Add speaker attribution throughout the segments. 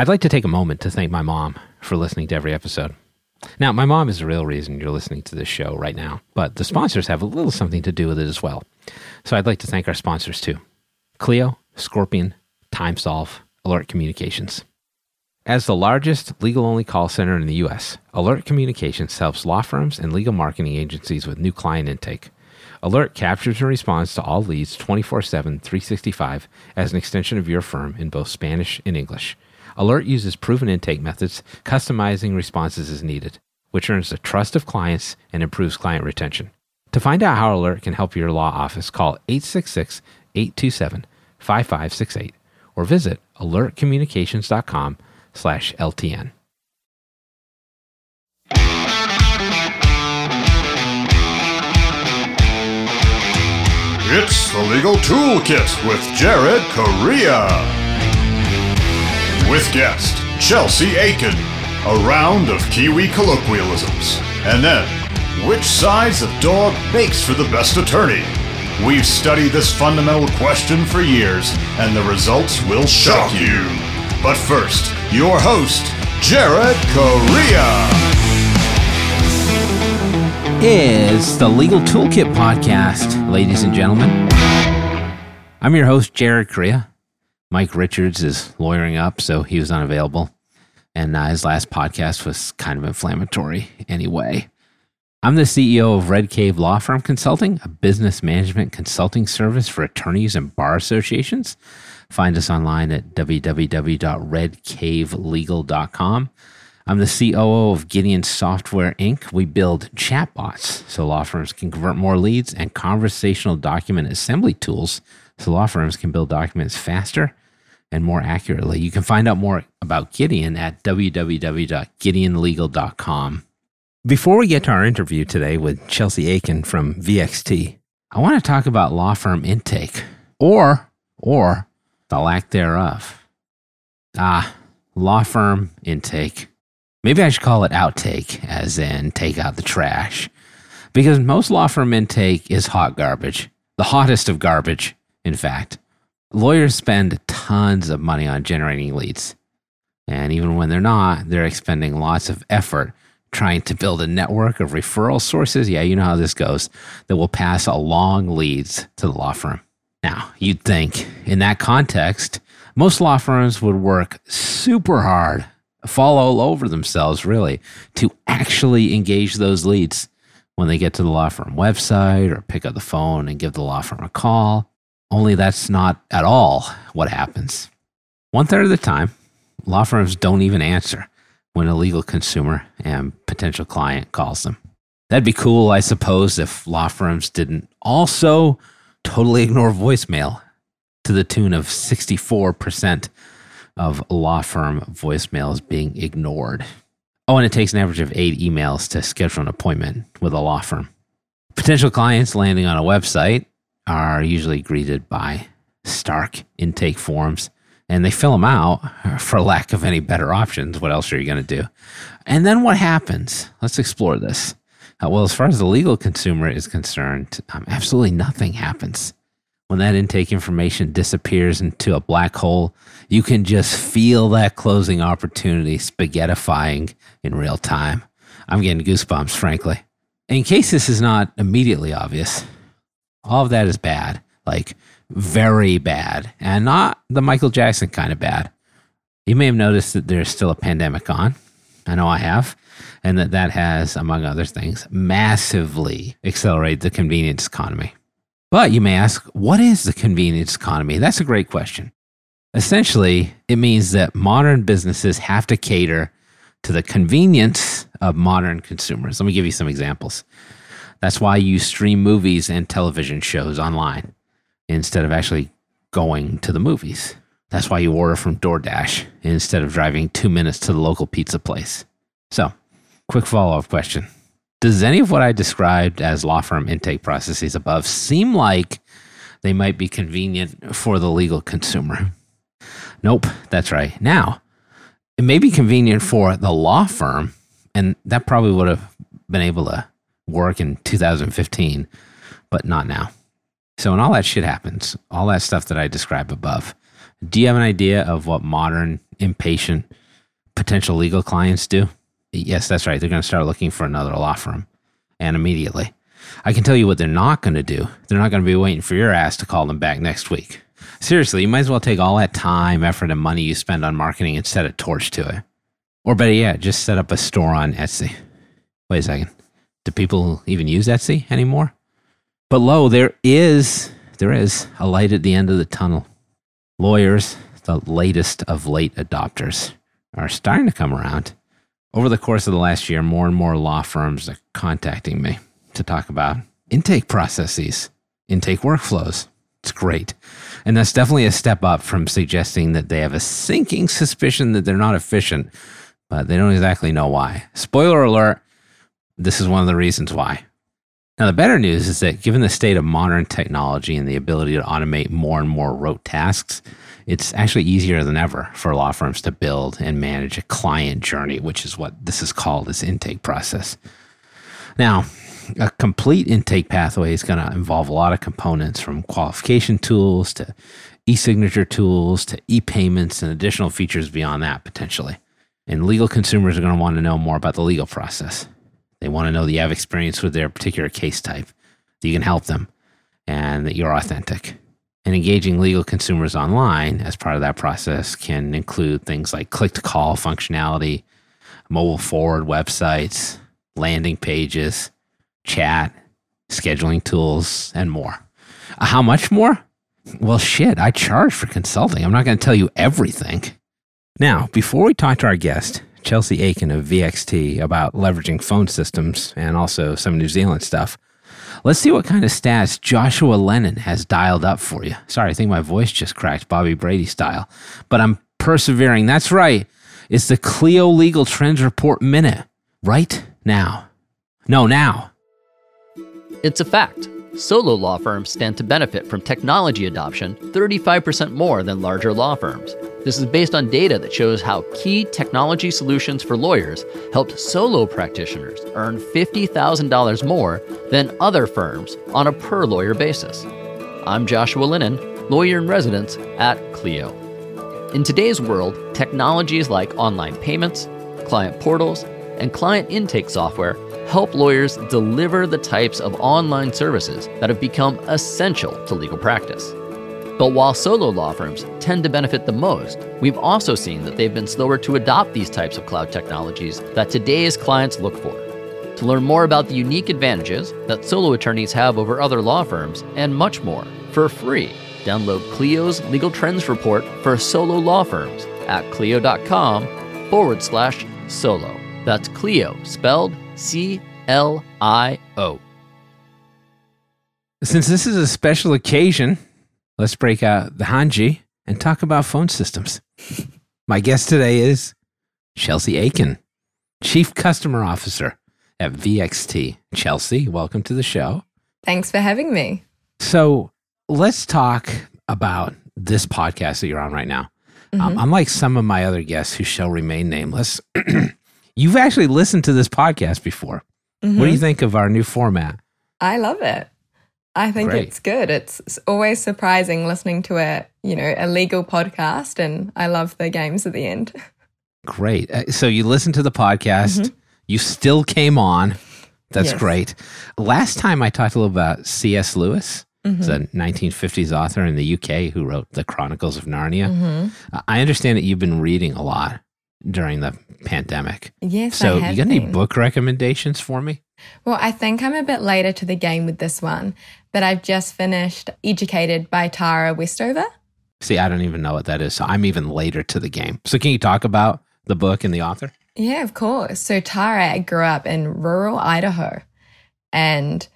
Speaker 1: I'd like to take a moment to thank my mom for listening to every episode. Now, my mom is the real reason you're listening to this show right now, but the sponsors have a little something to do with it as well. So I'd like to thank our sponsors too Clio, Scorpion, TimeSolv, Alert Communications. As the largest legal only call center in the U.S., Alert Communications helps law firms and legal marketing agencies with new client intake. Alert captures and responds to all leads 24 7, 365 as an extension of your firm in both Spanish and English. Alert uses proven intake methods, customizing responses as needed, which earns the trust of clients and improves client retention. To find out how Alert can help your law office, call 866 827 5568 or visit alertcommunications.com slash LTN.
Speaker 2: It's the Legal Toolkit with Jared Correa. With guest Chelsea Aitken, a round of Kiwi colloquialisms, and then which size of dog makes for the best attorney? We've studied this fundamental question for years, and the results will shock you. But first, your host, Jared Correa.
Speaker 1: Is the Legal Toolkit podcast, ladies and gentlemen. I'm your host, Jared Correa. Mike Richards is lawyering up, so he was unavailable. And uh, his last podcast was kind of inflammatory anyway. I'm the CEO of Red Cave Law Firm Consulting, a business management consulting service for attorneys and bar associations. Find us online at www.redcavelegal.com. I'm the COO of Gideon Software Inc. We build chatbots so law firms can convert more leads and conversational document assembly tools so law firms can build documents faster and more accurately. You can find out more about Gideon at www.gideonlegal.com. Before we get to our interview today with Chelsea Aitken from VXT, I want to talk about law firm intake or or the lack thereof. Ah, law firm intake. Maybe I should call it outtake, as in take out the trash. Because most law firm intake is hot garbage, the hottest of garbage, in fact. Lawyers spend tons of money on generating leads. And even when they're not, they're expending lots of effort trying to build a network of referral sources. Yeah, you know how this goes, that will pass along leads to the law firm. Now, you'd think in that context, most law firms would work super hard, fall all over themselves, really, to actually engage those leads when they get to the law firm website or pick up the phone and give the law firm a call. Only that's not at all what happens. One third of the time, law firms don't even answer when a legal consumer and potential client calls them. That'd be cool, I suppose, if law firms didn't also totally ignore voicemail to the tune of 64% of law firm voicemails being ignored. Oh, and it takes an average of eight emails to schedule an appointment with a law firm. Potential clients landing on a website are usually greeted by stark intake forms and they fill them out for lack of any better options. What else are you going to do? And then what happens? Let's explore this. Uh, well, as far as the legal consumer is concerned, um, absolutely nothing happens. When that intake information disappears into a black hole, you can just feel that closing opportunity spaghettifying in real time. I'm getting goosebumps, frankly. In case this is not immediately obvious, all of that is bad. Like, very bad, and not the Michael Jackson kind of bad. You may have noticed that there's still a pandemic on. I know I have. And that that has, among other things, massively accelerated the convenience economy. But you may ask, what is the convenience economy? That's a great question. Essentially, it means that modern businesses have to cater to the convenience of modern consumers. Let me give you some examples. That's why you stream movies and television shows online instead of actually going to the movies. That's why you order from DoorDash instead of driving two minutes to the local pizza place. So, quick follow up question Does any of what I described as law firm intake processes above seem like they might be convenient for the legal consumer? Nope, that's right. Now, it may be convenient for the law firm, and that probably would have been able to work in 2015, but not now. So, when all that shit happens, all that stuff that I described above, do you have an idea of what modern impatient potential legal clients do? Yes, that's right. They're going to start looking for another law firm and immediately. I can tell you what they're not going to do. They're not going to be waiting for your ass to call them back next week. Seriously, you might as well take all that time, effort, and money you spend on marketing and set a torch to it. Or better yet, just set up a store on Etsy. Wait a second. Do people even use Etsy anymore? But lo, there is there is a light at the end of the tunnel. Lawyers, the latest of late adopters, are starting to come around. Over the course of the last year, more and more law firms are contacting me to talk about intake processes, intake workflows. It's great. And that's definitely a step up from suggesting that they have a sinking suspicion that they're not efficient, but they don't exactly know why. Spoiler alert, this is one of the reasons why. Now, the better news is that given the state of modern technology and the ability to automate more and more rote tasks, it's actually easier than ever for law firms to build and manage a client journey, which is what this is called this intake process. Now, a complete intake pathway is going to involve a lot of components from qualification tools to e signature tools to e payments and additional features beyond that potentially. And legal consumers are going to want to know more about the legal process. They want to know that you have experience with their particular case type, that you can help them, and that you're authentic. And engaging legal consumers online as part of that process can include things like click to call functionality, mobile forward websites, landing pages, chat, scheduling tools, and more. How much more? Well, shit, I charge for consulting. I'm not going to tell you everything. Now, before we talk to our guest, Chelsea Aitken of VXT, about leveraging phone systems and also some New Zealand stuff, let's see what kind of stats Joshua Lennon has dialed up for you. Sorry, I think my voice just cracked Bobby Brady style, but I'm persevering. That's right. It's the Clio Legal Trends Report Minute right now. No, now.
Speaker 3: It's a fact. Solo law firms stand to benefit from technology adoption 35% more than larger law firms. This is based on data that shows how key technology solutions for lawyers helped solo practitioners earn $50,000 more than other firms on a per lawyer basis. I'm Joshua Lennon, lawyer in residence at Clio. In today's world, technologies like online payments, client portals, and client intake software help lawyers deliver the types of online services that have become essential to legal practice. But while solo law firms tend to benefit the most, we've also seen that they've been slower to adopt these types of cloud technologies that today's clients look for. To learn more about the unique advantages that solo attorneys have over other law firms and much more, for free, download Clio's Legal Trends Report for solo law firms at clio.com forward slash solo. That's Clio, spelled C L I O.
Speaker 1: Since this is a special occasion, let's break out the Hanji and talk about phone systems. My guest today is Chelsea Aitken, Chief Customer Officer at VXT. Chelsea, welcome to the show.
Speaker 4: Thanks for having me.
Speaker 1: So let's talk about this podcast that you're on right now. Mm-hmm. Um, unlike some of my other guests who shall remain nameless, You've actually listened to this podcast before. Mm-hmm. What do you mm-hmm. think of our new format?
Speaker 4: I love it. I think Great. it's good. It's, it's always surprising listening to a, you know, a legal podcast and I love the games at the end.
Speaker 1: Great. Uh, so you listened to the podcast, mm-hmm. you still came on. That's yes. great. Last time I talked a little about C.S. Lewis. Mm-hmm. a 1950s author in the UK who wrote the Chronicles of Narnia. Mm-hmm. I understand that you've been reading a lot during the pandemic.
Speaker 4: Yes.
Speaker 1: So,
Speaker 4: you
Speaker 1: got any book recommendations for me?
Speaker 4: Well, I think I'm a bit later to the game with this one, but I've just finished Educated by Tara Westover.
Speaker 1: See, I don't even know what that is. So I'm even later to the game. So, can you talk about the book and the author?
Speaker 4: Yeah, of course. So, Tara grew up in rural Idaho and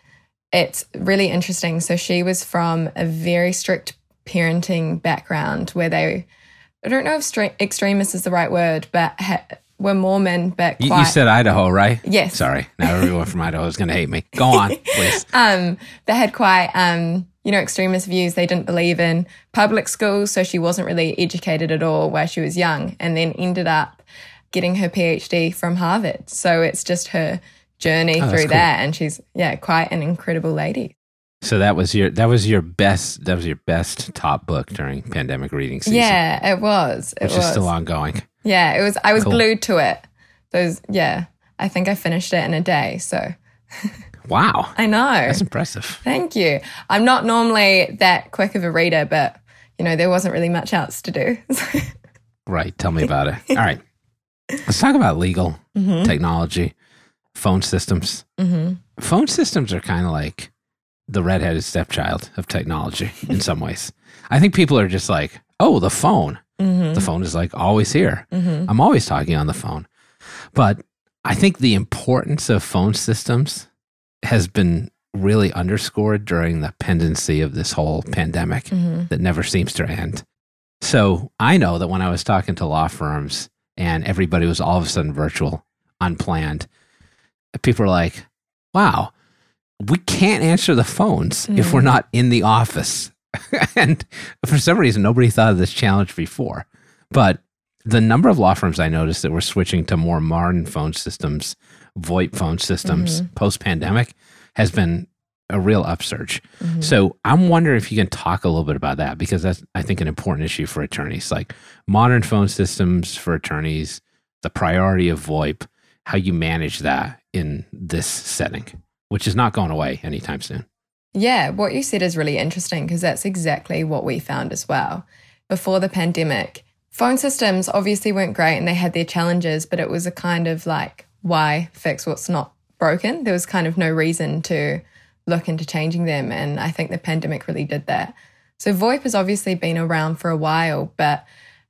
Speaker 4: it's really interesting. So, she was from a very strict parenting background where they I don't know if stre- extremist is the right word, but ha- we're Mormon, but
Speaker 1: you, you, said Idaho, right?
Speaker 4: Yes.
Speaker 1: Sorry, now everyone from Idaho is going to hate me. Go on, please.
Speaker 4: um, they had quite, um, you know, extremist views. They didn't believe in public schools, so she wasn't really educated at all while she was young, and then ended up getting her PhD from Harvard. So it's just her journey oh, through cool. that, and she's yeah, quite an incredible lady.
Speaker 1: So that was your that was your best that was your best top book during pandemic reading season.
Speaker 4: Yeah, it was. It
Speaker 1: which
Speaker 4: was
Speaker 1: is still ongoing.
Speaker 4: Yeah, it was. I was
Speaker 1: Cool.
Speaker 4: glued to it. Those. Yeah, I think I finished it in a day. So
Speaker 1: Wow,
Speaker 4: I know.
Speaker 1: that's impressive.
Speaker 4: Thank you. I'm not normally that quick of a reader, but you know there wasn't really much else to do.
Speaker 1: Right, tell me about it. All right, let's talk about legal
Speaker 4: mm-hmm.
Speaker 1: technology, phone systems.
Speaker 4: Mm-hmm.
Speaker 1: Phone systems are kind of like the redheaded stepchild of technology in some ways. I think people are just like, oh, the phone.
Speaker 4: Mm-hmm.
Speaker 1: The phone is like always here.
Speaker 4: Mm-hmm.
Speaker 1: I'm always talking on the phone. But I think the importance of phone systems has been really underscored during the pendency of this whole pandemic
Speaker 4: Mm-hmm.
Speaker 1: that never seems to end. So I know that when I was talking to law firms and everybody was all of a sudden virtual, unplanned, people are like, wow, we can't answer the phones if we're
Speaker 4: Mhm.
Speaker 1: not in the office. and for some reason, nobody thought of this challenge before. But the number of law firms I noticed that were switching to more modern phone systems, VoIP phone systems post pandemic has been a real upsurge.
Speaker 4: Mm-hmm.
Speaker 1: So I'm wondering if you can talk a little bit about that because that's I think an important issue for attorneys, like modern phone systems for attorneys, the priority of VoIP, how you manage that in this setting, which is not going away anytime soon.
Speaker 4: Yeah, what you said is really interesting because that's exactly what we found as well. Before the pandemic, phone systems obviously weren't great and they had their challenges, but it was a kind of like, why fix what's not broken? There was kind of no reason to look into changing them. And I think the pandemic really did that. So VoIP has obviously been around for a while, but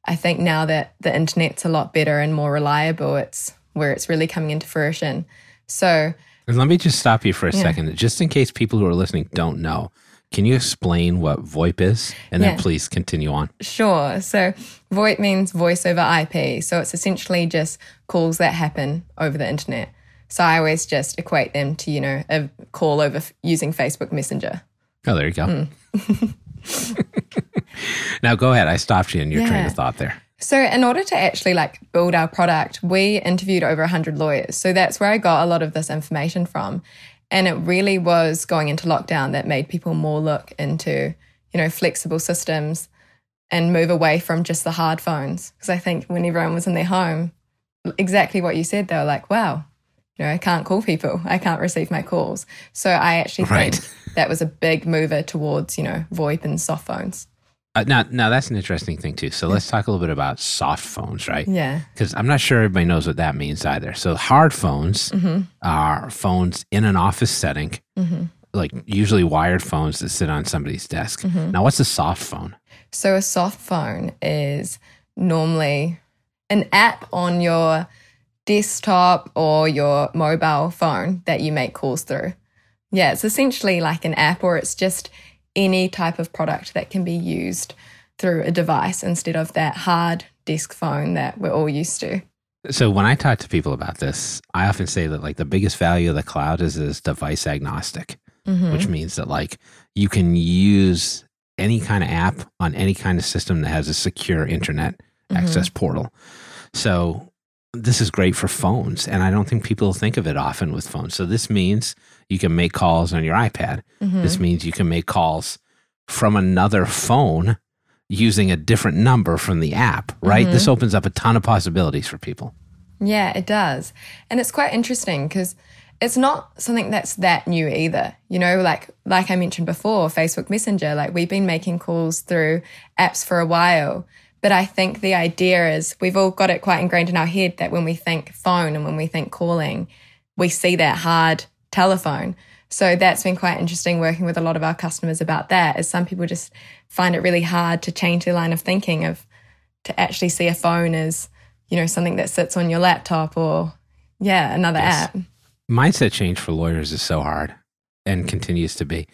Speaker 4: I think now that the internet's a lot better and more reliable, it's where it's really coming into fruition. So
Speaker 1: And let me just stop you for a
Speaker 4: Yeah.
Speaker 1: second, just in case people who are listening don't know. Can you explain what VoIP is? And then
Speaker 4: Yeah.
Speaker 1: please continue on.
Speaker 4: Sure. So VoIP means voice over IP. So it's essentially just calls that happen over the internet. So I always just equate them to, you know, a call over f- using Facebook Messenger.
Speaker 1: Oh, there you go.
Speaker 4: Mm.
Speaker 1: now go ahead. I stopped you in your train of thought there.
Speaker 4: So in order to actually like build our product, we interviewed over 100 lawyers. So that's where I got a lot of this information from. And it really was going into lockdown that made people more look into, you know, flexible systems and move away from just the hard phones. Because I think when everyone was in their home, exactly what you said, they were like, wow, you know, I can't call people. I can't receive my calls. So I actually
Speaker 1: Right.
Speaker 4: think that was a big mover towards, you know, VoIP and soft phones.
Speaker 1: Uh, now, now that's an interesting thing too. So let's talk a little bit about soft phones, right?
Speaker 4: Yeah.
Speaker 1: Because I'm not sure everybody knows what that means either. So hard phones
Speaker 4: Mm-hmm.
Speaker 1: are phones in an office setting,
Speaker 4: Mm-hmm.
Speaker 1: like usually wired phones that sit on somebody's desk.
Speaker 4: Mm-hmm.
Speaker 1: Now, what's a soft phone?
Speaker 4: So a soft phone is normally an app on your desktop or your mobile phone that you make calls through. Yeah, it's essentially like an app or it's just any type of product that can be used through a device instead of that hard desk phone that we're all used to.
Speaker 1: So when I talk to people about this, I often say that like the biggest value of the cloud is is device agnostic,
Speaker 4: Mm-hmm.
Speaker 1: which means that like you can use any kind of app on any kind of system that has a secure internet
Speaker 4: Mm-hmm.
Speaker 1: access portal. So this is great for phones, and I don't think people think of it often with phones. So this means you can make calls on your iPad.
Speaker 4: Mm-hmm.
Speaker 1: This means you can make calls from another phone using a different number from the app, right? This opens up a ton of possibilities for people.
Speaker 4: Yeah, it does. And it's quite interesting because it's not something that's that new either. You know, like like I mentioned before, Facebook Messenger, like we've been making calls through apps for a while. But I think the idea is we've all got it quite ingrained in our head that when we think phone and when we think calling, we see that hard telephone. So that's been quite interesting working with a lot of our customers about that. Is some people just find it really hard to change their line of thinking of to actually see a phone as you know something that sits on your laptop or yeah another
Speaker 1: Yes.
Speaker 4: app.
Speaker 1: Mindset change for lawyers is so hard and continues to be.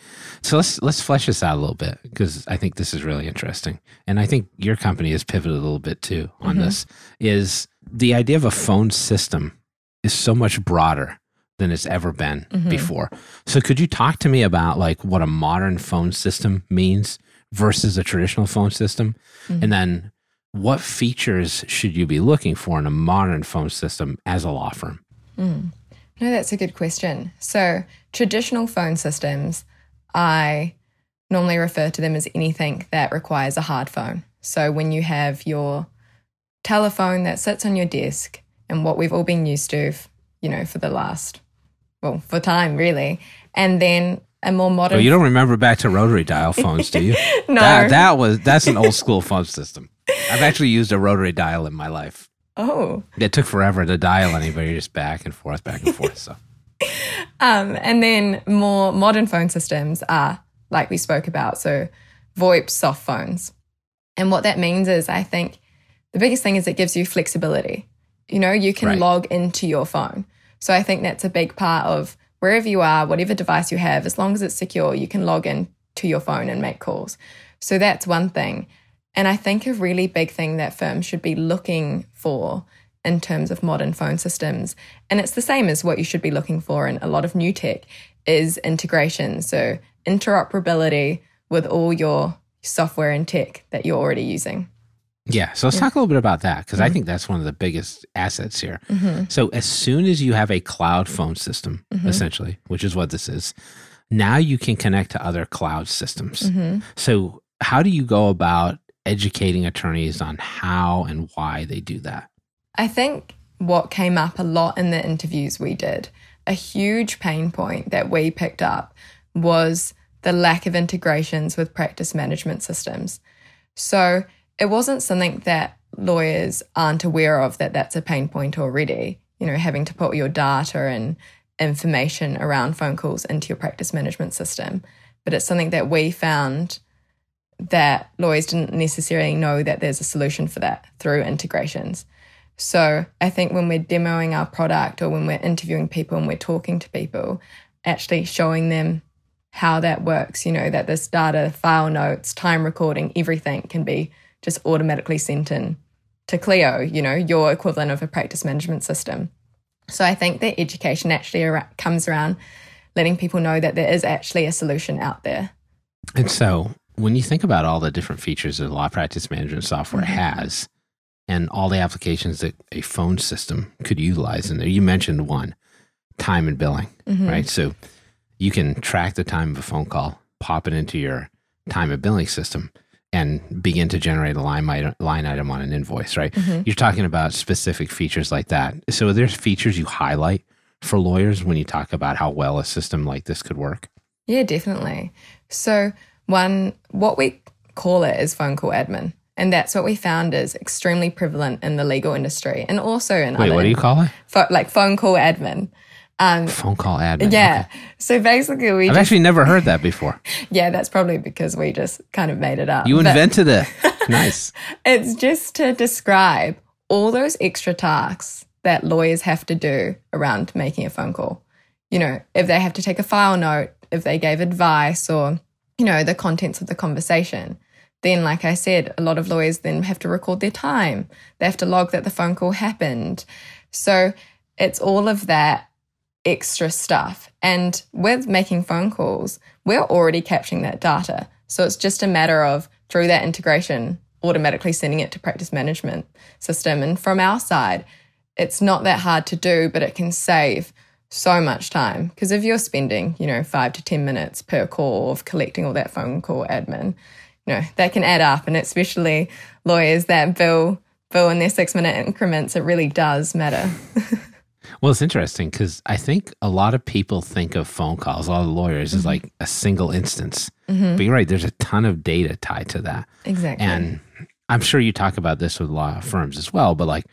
Speaker 1: So let's let's flesh this out a little bit because I think this is really interesting. And I think your company has pivoted a little bit too on mm-hmm. this. Is the idea of a phone system is so much broader than it's ever been mm-hmm. before. So could you talk to me about like what a modern phone system means versus a traditional phone system? Mm-hmm. And then what features should you be looking for in a modern phone system as a law firm? Mm.
Speaker 4: No, that's a good question. So traditional phone systems I normally refer to them as anything that requires a hard phone. So when you have your telephone that sits on your desk and what we've all been used to, you know, for the last, well, for time really, and then a more modern.
Speaker 1: Well, you don't remember back to rotary dial phones, do you?
Speaker 4: no,
Speaker 1: That, that was that's an old school phone system. I've actually used a rotary dial in my life.
Speaker 4: Oh,
Speaker 1: It took forever to dial anybody, just back and forth, back and forth. So
Speaker 4: Um, and then more modern phone systems are like we spoke about, so VoIP soft phones. And what that means is, I think the biggest thing is it gives you flexibility. You know, you can
Speaker 1: Right.
Speaker 4: log into your phone. So I think that's a big part of wherever you are, whatever device you have, as long as it's secure, you can log in to your phone and make calls. So that's one thing. And I think a really big thing that firms should be looking for in terms of modern phone systems, and it's the same as what you should be looking for in a lot of new tech, is integration. So interoperability with all your software and tech that you're already using.
Speaker 1: yeah, so let's talk a little bit about that because I mm-hmm. think that's one of the biggest assets here. Mm-hmm. So as soon as you have a cloud phone system, mm-hmm. essentially, which is what this is, now you can connect to other cloud systems. So how do you go about educating attorneys on how and why they do that?
Speaker 4: I think what came up a lot in the interviews we did, a huge pain point that we picked up was the lack of integrations with practice management systems. So it wasn't something that lawyers aren't aware of that that's a pain point already, you know, having to put your data and information around phone calls into your practice management system. But it's something that we found that lawyers didn't necessarily know that there's a solution for that through integrations. So I think when we're demoing our product or when we're interviewing people and we're talking to people, actually showing them how that works, you know, that this data, file notes, time recording, everything can be just automatically sent in to Clio, you know, your equivalent of a practice management system. So I think that education actually comes around letting people know that there is actually a solution out there.
Speaker 1: And so when you think about all the different features that law practice management software mm-hmm. has and all the applications that a phone system could utilize in there, you mentioned one time and billing, mm-hmm. right? So you can track the time of a phone call, pop it into your time and billing system, and begin to generate a line item, line item on an invoice, right? Mm-hmm. You're talking about specific features like that. So there's features you highlight for lawyers when you talk about how well a system like this could work.
Speaker 4: Yeah, definitely. So, one, what we call it is phone call admin. And that's what we found is extremely prevalent in the legal industry and also in
Speaker 1: Wait,
Speaker 4: other,
Speaker 1: what do you call it?
Speaker 4: pho- like phone call admin. Um,
Speaker 1: Phone call admin.
Speaker 4: yeah.
Speaker 1: Okay.
Speaker 4: So basically, we
Speaker 1: I've
Speaker 4: just,
Speaker 1: actually never heard that before.
Speaker 4: yeah, that's probably because we just kind of made it up.
Speaker 1: You invented it. nice.
Speaker 4: it's just to describe all those extra tasks that lawyers have to do around making a phone call. You know, if they have to take a file note, if they gave advice or, you know, the contents of the conversation. Then, like I said, a lot of lawyers then have to record their time. They have to log that the phone call happened. So it's all of that extra stuff. And with making phone calls, we're already capturing that data. So it's just a matter of through that integration, automatically sending it to practice management system. And from our side, it's not that hard to do, but it can save so much time. Because if you're spending, you know, five to 10 minutes per call of collecting all that phone call admin, you know, that can add up. And especially lawyers that bill bill in their six minute increments, it really does matter.
Speaker 1: Well, it's interesting because I think a lot of people think of phone calls, a lot of lawyers, as mm-hmm. like a single instance. Mm-hmm. But you're right, there's a ton of data tied to that.
Speaker 4: exactly.
Speaker 1: And I'm sure you talk about this with law firms as well, but like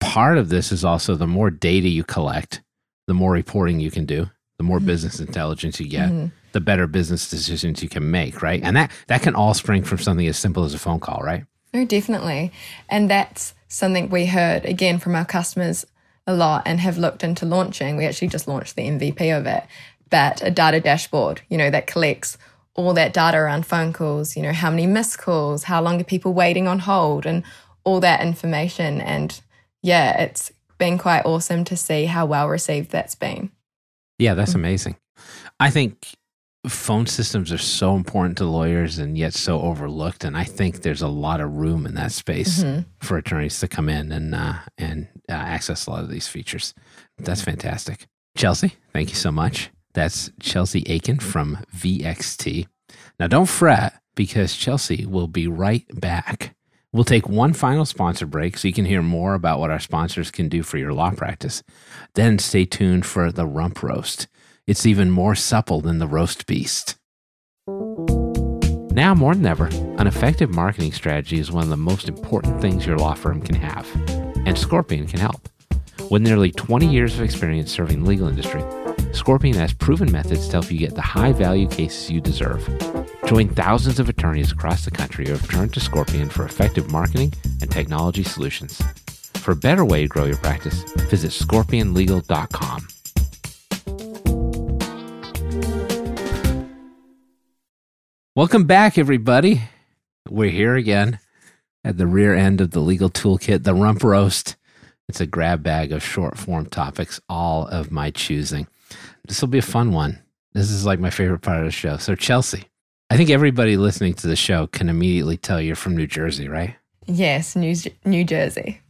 Speaker 1: part of this is also the more data you collect, the more reporting you can do, the more mm-hmm. business intelligence you get, mm-hmm. the better business decisions you can make, right? And that that can all spring from something as simple as a phone call, right?
Speaker 4: No, definitely. And that's something we heard again from our customers a lot and have looked into launching. We actually just launched the MVP of it, but a data dashboard, you know, that collects all that data around phone calls, you know, how many missed calls, how long are people waiting on hold, and all that information. And yeah, it's been quite awesome to see how well received that's been.
Speaker 1: Yeah, that's amazing. I think phone systems are so important to lawyers and yet so overlooked. And I think there's a lot of room in that space for attorneys to come in and uh, and uh, access a lot of these features. That's fantastic. Chelsea, thank you so much. That's Chelsea Aitken from VXT. Now, don't fret because Chelsea will be right back. We'll take one final sponsor break so you can hear more about what our sponsors can do for your law practice. Then stay tuned for the rump roast. It's even more supple than the roast beast. Now more than ever, an effective marketing strategy is one of the most important things your law firm can have, and Scorpion can help. With nearly 20 years of experience serving the legal industry, Scorpion has proven methods to help you get the high value cases you deserve. Join thousands of attorneys across the country who have turned to Scorpion for effective marketing and technology solutions. For a better way to grow your practice, visit scorpionlegal.com. Welcome back, everybody. We're here again at the rear end of the legal toolkit, the rump roast. It's a grab bag of short form topics, all of my choosing. This will be a fun one. This is like my favorite part of the show. So, Chelsea, I think everybody listening to the show can immediately tell you're from New Jersey, right?
Speaker 4: Yes, New, New Jersey.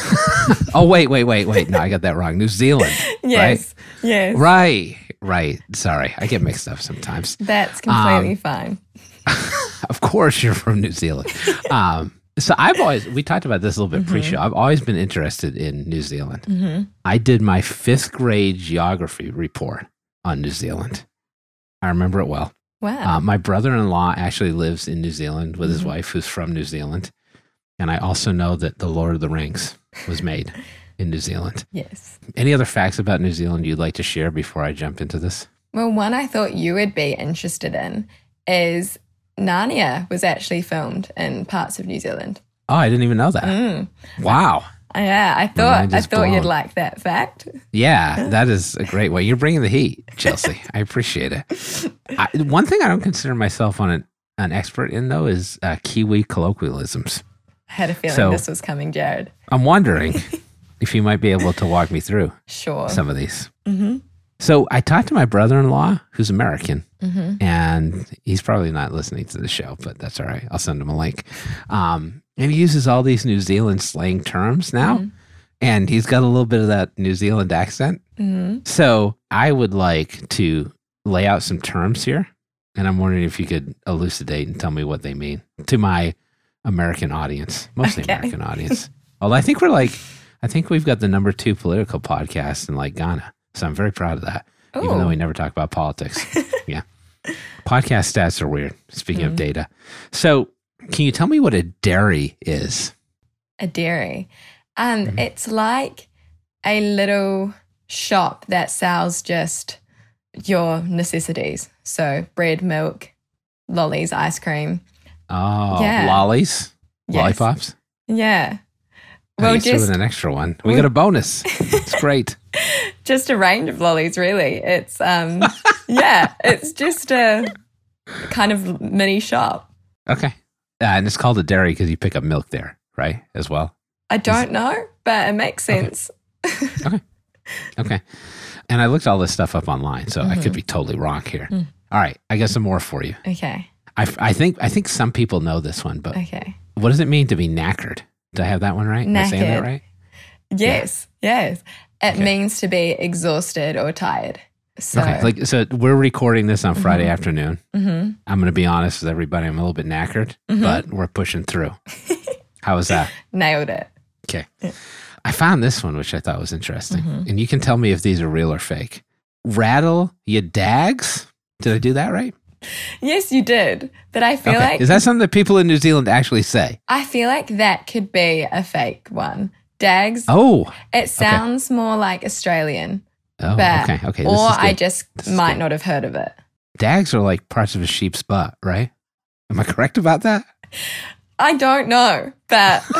Speaker 1: oh, wait, wait, wait, wait. No, I got that wrong. New Zealand.
Speaker 4: Yes. Yes.
Speaker 1: Right. Right. Sorry. I get mixed up sometimes.
Speaker 4: That's completely um, fine.
Speaker 1: of course, you're from New Zealand. Um, so I've always we talked about this a little bit mm-hmm. pre-show. I've always been interested in New Zealand. Mm-hmm. I did my fifth grade geography report on New Zealand. I remember it well.
Speaker 4: Wow.
Speaker 1: Uh, my brother-in-law actually lives in New Zealand with his wife, who's from New Zealand, and I also know that the Lord of the Rings was made in New Zealand.
Speaker 4: yes.
Speaker 1: Any other facts about New Zealand you'd like to share before I jump into this?
Speaker 4: Well, one I thought you would be interested in is Narnia was actually filmed in parts of New Zealand.
Speaker 1: Oh, I didn't even know that.
Speaker 4: Mm.
Speaker 1: Wow.
Speaker 4: Yeah, I thought I thought you'd like that fact.
Speaker 1: Yeah, that is a great way. You're bringing the heat, Chelsea. I appreciate it. I, one thing I don't consider myself on an, an expert in, though, is uh, Kiwi colloquialisms.
Speaker 4: I had a feeling
Speaker 1: So-
Speaker 4: this was coming, Jared.
Speaker 1: I'm wondering if you might be able to walk me through
Speaker 4: Sure.
Speaker 1: some of these.
Speaker 4: hmm
Speaker 1: So I talked to my brother-in-law, who's American,
Speaker 4: hmm
Speaker 1: and he's probably not listening to the show, but that's all right. I'll send him a link. Um, and he uses all these New Zealand slang terms now,
Speaker 4: Mhm.
Speaker 1: and he's got a little bit of that New Zealand accent.
Speaker 4: hmm
Speaker 1: So I would like to lay out some terms here, and I'm wondering if you could elucidate and tell me what they mean to my American audience, mostly
Speaker 4: Okay.
Speaker 1: American audience. Although I think we're like, I think we've got the number two political podcast in like Ghana, so I'm very proud of that. Even though we never talk about politics, yeah. Podcast stats are weird. Speaking of
Speaker 4: Mhm.
Speaker 1: data, so can you tell me what a dairy is?
Speaker 4: a dairy. Um,
Speaker 1: Mhm.
Speaker 4: it's like a little shop that sells just your necessities. So bread, milk, lollies, ice cream.
Speaker 1: Oh,
Speaker 4: Yeah.
Speaker 1: lollies,
Speaker 4: Yes.
Speaker 1: lollipops.
Speaker 4: Yeah.
Speaker 1: Well,
Speaker 4: Well,
Speaker 1: you
Speaker 4: just
Speaker 1: an extra one. We got a bonus. It's great.
Speaker 4: just a range of lollies, really. It's um, yeah, it's just a kind of mini shop.
Speaker 1: Okay. Uh, and it's called a dairy because you pick up milk there, right? As well.
Speaker 4: I don't know, but it makes sense.
Speaker 1: Okay.
Speaker 4: sense.
Speaker 1: Okay. And I looked all this stuff up online, so I could
Speaker 4: Mhm.
Speaker 1: be totally wrong here.
Speaker 4: Mm.
Speaker 1: All right. I got some more for you.
Speaker 4: Okay.
Speaker 1: I, I think I think some people know this one, but
Speaker 4: Okay.
Speaker 1: what does it mean to be knackered? Do I have that one right? Am I saying that right?
Speaker 4: Yes. Yes. It
Speaker 1: Okay.
Speaker 4: means to be exhausted or tired. So.
Speaker 1: Okay. Like so we're recording this on Friday
Speaker 4: Mhm.
Speaker 1: afternoon.
Speaker 4: mhm.
Speaker 1: I'm gonna be honest with everybody, I'm a little bit knackered,
Speaker 4: Mhm.
Speaker 1: but we're pushing through. How was that?
Speaker 4: nailed it.
Speaker 1: Okay.
Speaker 4: Yeah.
Speaker 1: I found this one, which I thought was interesting.
Speaker 4: Mhm.
Speaker 1: And you can tell me if these are real or fake. Rattle your dags? Did I do that right?
Speaker 4: Yes, you did. But I feel
Speaker 1: Okay.
Speaker 4: like
Speaker 1: Is that something that people in New Zealand actually say?
Speaker 4: I feel like that could be a fake one. Dags.
Speaker 1: Oh.
Speaker 4: It sounds more like Australian,
Speaker 1: Oh,
Speaker 4: but
Speaker 1: okay. Okay.
Speaker 4: Or I just
Speaker 1: This
Speaker 4: might not have heard of it.
Speaker 1: Dags are like parts of a sheep's butt, right? Am I correct about that?
Speaker 4: I don't know, but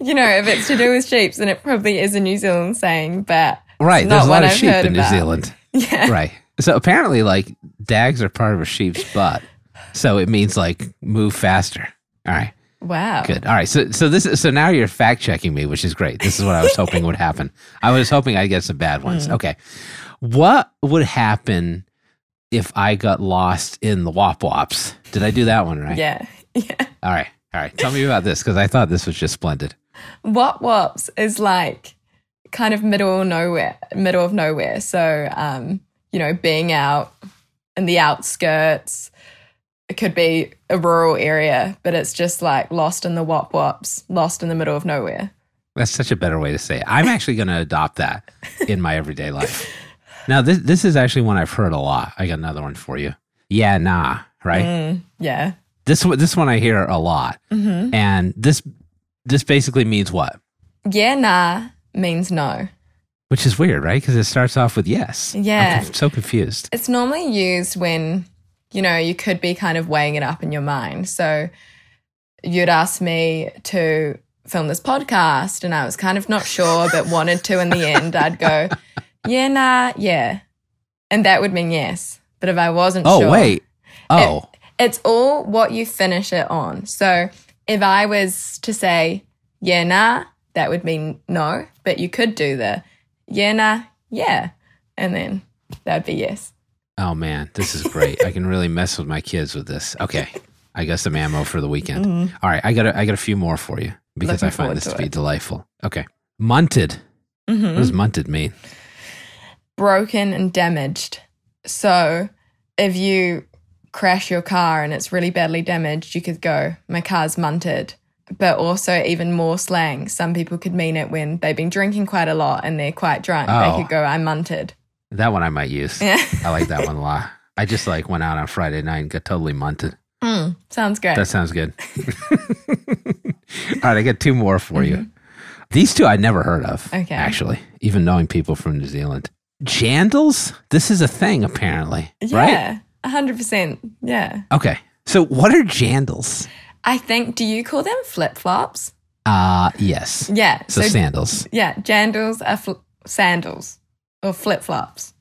Speaker 4: you know, if it's to do with sheep, then it probably is a New Zealand saying. But
Speaker 1: Right. There's a lot of
Speaker 4: I've
Speaker 1: sheep in New
Speaker 4: about.
Speaker 1: Zealand.
Speaker 4: yeah,
Speaker 1: right. So apparently, like, dags are part of a sheep's butt. So it means like move faster. All right.
Speaker 4: Wow,
Speaker 1: Good. All right. So so this is so now you're fact checking me, which is great. This is what I was hoping would happen. I was hoping I'd get some bad ones.
Speaker 4: Mm.
Speaker 1: Okay. What would happen if I got lost in the wop wops? Did I do that one right?
Speaker 4: yeah, yeah.
Speaker 1: All right. All right. Tell me about this because I thought this was just splendid.
Speaker 4: Wop wops is like kind of middle nowhere, middle of nowhere. So, um, you know, being out in the outskirts. It could be a rural area, but it's just like lost in the wop wops, lost in the middle of nowhere.
Speaker 1: That's such a better way to say it. I'm actually going to adopt that in my everyday life. Now, this this is actually one I've heard a lot. I got another one for you. Yeah, nah, right?
Speaker 4: Mm, yeah.
Speaker 1: This one- this one I hear a lot,
Speaker 4: hmm
Speaker 1: and this this basically means what?
Speaker 4: Yeah, nah means no.
Speaker 1: Which is weird, right? Because it starts off with yes. I'm
Speaker 4: Yeah.
Speaker 1: so confused.
Speaker 4: It's normally used when, you know, you could be kind of weighing it up in your mind. So you'd ask me to film this podcast, and I was kind of not sure, but wanted to in the end. I'd go, yeah, nah, yeah. And that would mean yes. But if I wasn't
Speaker 1: Oh
Speaker 4: sure.
Speaker 1: wait. Oh,
Speaker 4: It's all what you finish it on. So if I was to say, yeah, nah, that would mean no. But you could do the, yeah, nah, yeah. And then that would be yes.
Speaker 1: Oh man, this is great. I can really mess with my kids with this. Okay, I got some ammo for the weekend. All right, I got a, I got a few more for you because
Speaker 4: Looking
Speaker 1: I find this
Speaker 4: to
Speaker 1: to be delightful. Okay, munted.
Speaker 4: Mhm.
Speaker 1: What does munted mean?
Speaker 4: Broken and damaged. So if you crash your car and it's really badly damaged, you could go, my car's munted. But also, even more slang. Some people could mean it when they've been drinking quite a lot and they're quite drunk.
Speaker 1: Oh.
Speaker 4: They could go, I'm munted.
Speaker 1: That one I might use.
Speaker 4: Yeah.
Speaker 1: I like that one a lot. I just like went out on Friday night and got totally munted.
Speaker 4: Mm, sounds good.
Speaker 1: That sounds good. All right, I got two more for you. These two I'd never heard of.
Speaker 4: Mm-hmm. Okay.
Speaker 1: Actually, even knowing people from New Zealand. Jandals? This is a thing, apparently.
Speaker 4: Yeah, a hundred percent. Yeah,
Speaker 1: Okay. So what are jandals?
Speaker 4: I think. Do you call them flip flops?
Speaker 1: Uh yes.
Speaker 4: Yeah.
Speaker 1: So, sandals.
Speaker 4: yeah, jandals are fl- sandals or flip flops.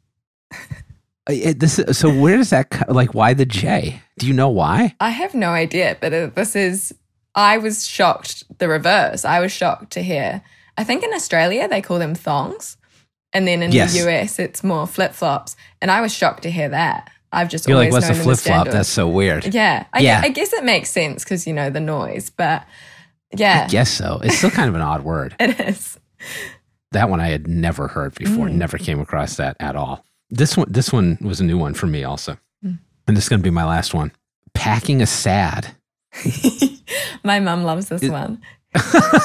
Speaker 1: Uh, this is, so where does that co- like why the J? Do you know why?
Speaker 4: I have no idea, but uh, this is. I was shocked. The reverse. I was shocked to hear. I think in Australia they call them thongs, and then in
Speaker 1: Yes.
Speaker 4: the US it's more flip flops. And I was shocked to hear that. I've just
Speaker 1: You're like,
Speaker 4: always
Speaker 1: what's a
Speaker 4: known them
Speaker 1: flip flop? That's so weird.
Speaker 4: yeah. I,
Speaker 1: Yeah.
Speaker 4: I guess it makes sense because you know the noise, but yeah,
Speaker 1: I guess so. It's still kind of an odd word.
Speaker 4: it is.
Speaker 1: That one I had never heard before.
Speaker 4: Mm.
Speaker 1: Never came across that at all. This one, this one was a new one for me also,
Speaker 4: Mm.
Speaker 1: and this is going to be my last one. Packing a sad.
Speaker 4: My mom loves this
Speaker 1: It-
Speaker 4: one.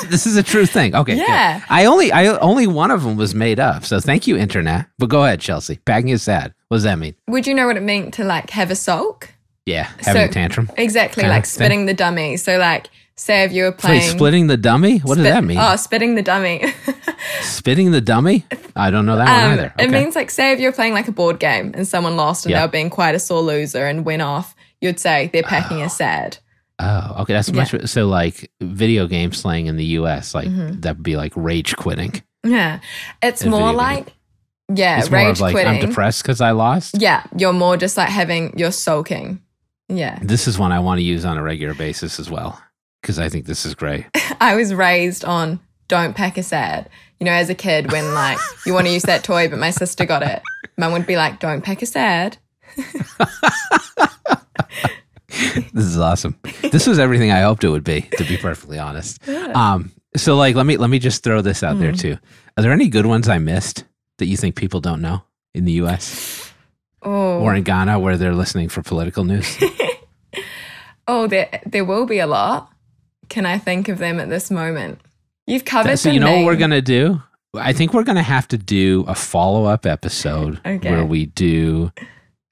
Speaker 1: this is a true thing. Okay, good.
Speaker 4: Yeah.
Speaker 1: I only, I only one of them was made up. So thank you, internet. But go ahead, Chelsea. Packing a sad. What does that mean?
Speaker 4: Would you know what it meant to like have a sulk?
Speaker 1: Yeah, having
Speaker 4: So-
Speaker 1: a tantrum.
Speaker 4: Exactly, like
Speaker 1: thing.
Speaker 4: spitting the dummy. So like, say if you were
Speaker 1: Wait,
Speaker 4: playing
Speaker 1: splitting the dummy. What does that mean?
Speaker 4: Oh, spitting the dummy.
Speaker 1: Spitting the dummy? I don't know that one
Speaker 4: Um,
Speaker 1: either.
Speaker 4: It means like, say if you're playing like a board game and someone lost and
Speaker 1: Yeah.
Speaker 4: they were being quite a sore loser and went off, you'd say they're packing a sad.
Speaker 1: oh, okay. That's much. So like video game slang in the U.S. Like
Speaker 4: Mhm.
Speaker 1: that would be like rage quitting.
Speaker 4: Yeah, it's more
Speaker 1: video game.
Speaker 4: like yeah,
Speaker 1: it's more
Speaker 4: rage
Speaker 1: like
Speaker 4: quitting.
Speaker 1: I'm depressed because I lost.
Speaker 4: Yeah, you're more just like having you're sulking. Yeah,
Speaker 1: This is one I want to use on a regular basis as well because I think this is great.
Speaker 4: I was raised on don't pack a sad. You know, as a kid, when like you want to use that toy, but my sister got it, mum would be like, "Don't pack a sad."
Speaker 1: this is awesome. This was everything I hoped it would be, to be perfectly honest. Um, so like, let me let me just throw this out there
Speaker 4: Mhm.
Speaker 1: too. Are there any good ones I missed that you think people don't know in the U.S.
Speaker 4: Oh,
Speaker 1: or in Ghana where they're listening for political news?
Speaker 4: oh, there there will be a lot. Can I think of them at this moment? You've covered.
Speaker 1: so
Speaker 4: the
Speaker 1: you know what we're gonna do? I think we're gonna have to do a follow up episode
Speaker 4: Okay.
Speaker 1: where we do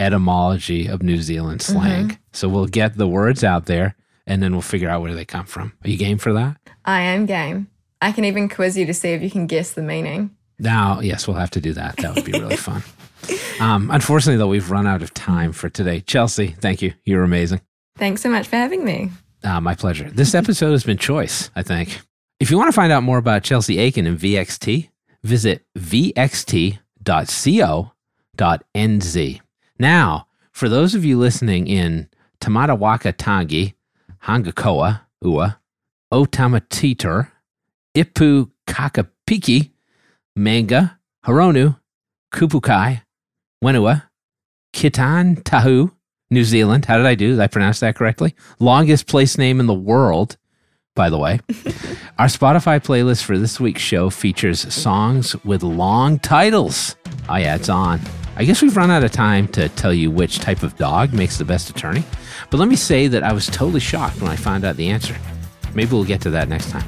Speaker 1: etymology of New Zealand
Speaker 4: Mm-hmm.
Speaker 1: slang. So we'll get the words out there and then we'll figure out where they come from. Are you game for that?
Speaker 4: I am game. I can even quiz you to see if you can guess the meaning.
Speaker 1: Now, yes, we'll have to do that. That would be really fun. Um, unfortunately, though, we've run out of time for today. Chelsea, thank you. You're amazing.
Speaker 4: Thanks so much for having me.
Speaker 1: Uh, my pleasure. This episode has been choice, I think. If you want to find out more about Chelsea Aitken and VXT, visit vxt.co.nz. Now, for those of you listening in Tamatawaka Tangi, Hangakoa, Ua, Otamatitur, Ipu Kakapiki, Manga, Horonu, Kupukai, Wenua, Kitan Tahu, New Zealand. How did I do? Did I pronounce that correctly? Longest place name in the world. By the way. Our Spotify playlist for this week's show features songs with long titles. Oh, yeah, it's on. I guess we've run out of time to tell you which type of dog makes the best attorney, but let me say that I was totally shocked when I found out the answer. Maybe we'll get to that next time.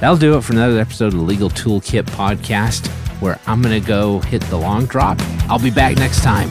Speaker 1: That'll do it for another episode of the Legal Toolkit podcast, where I'm going to go hit the long drop. I'll be back next time.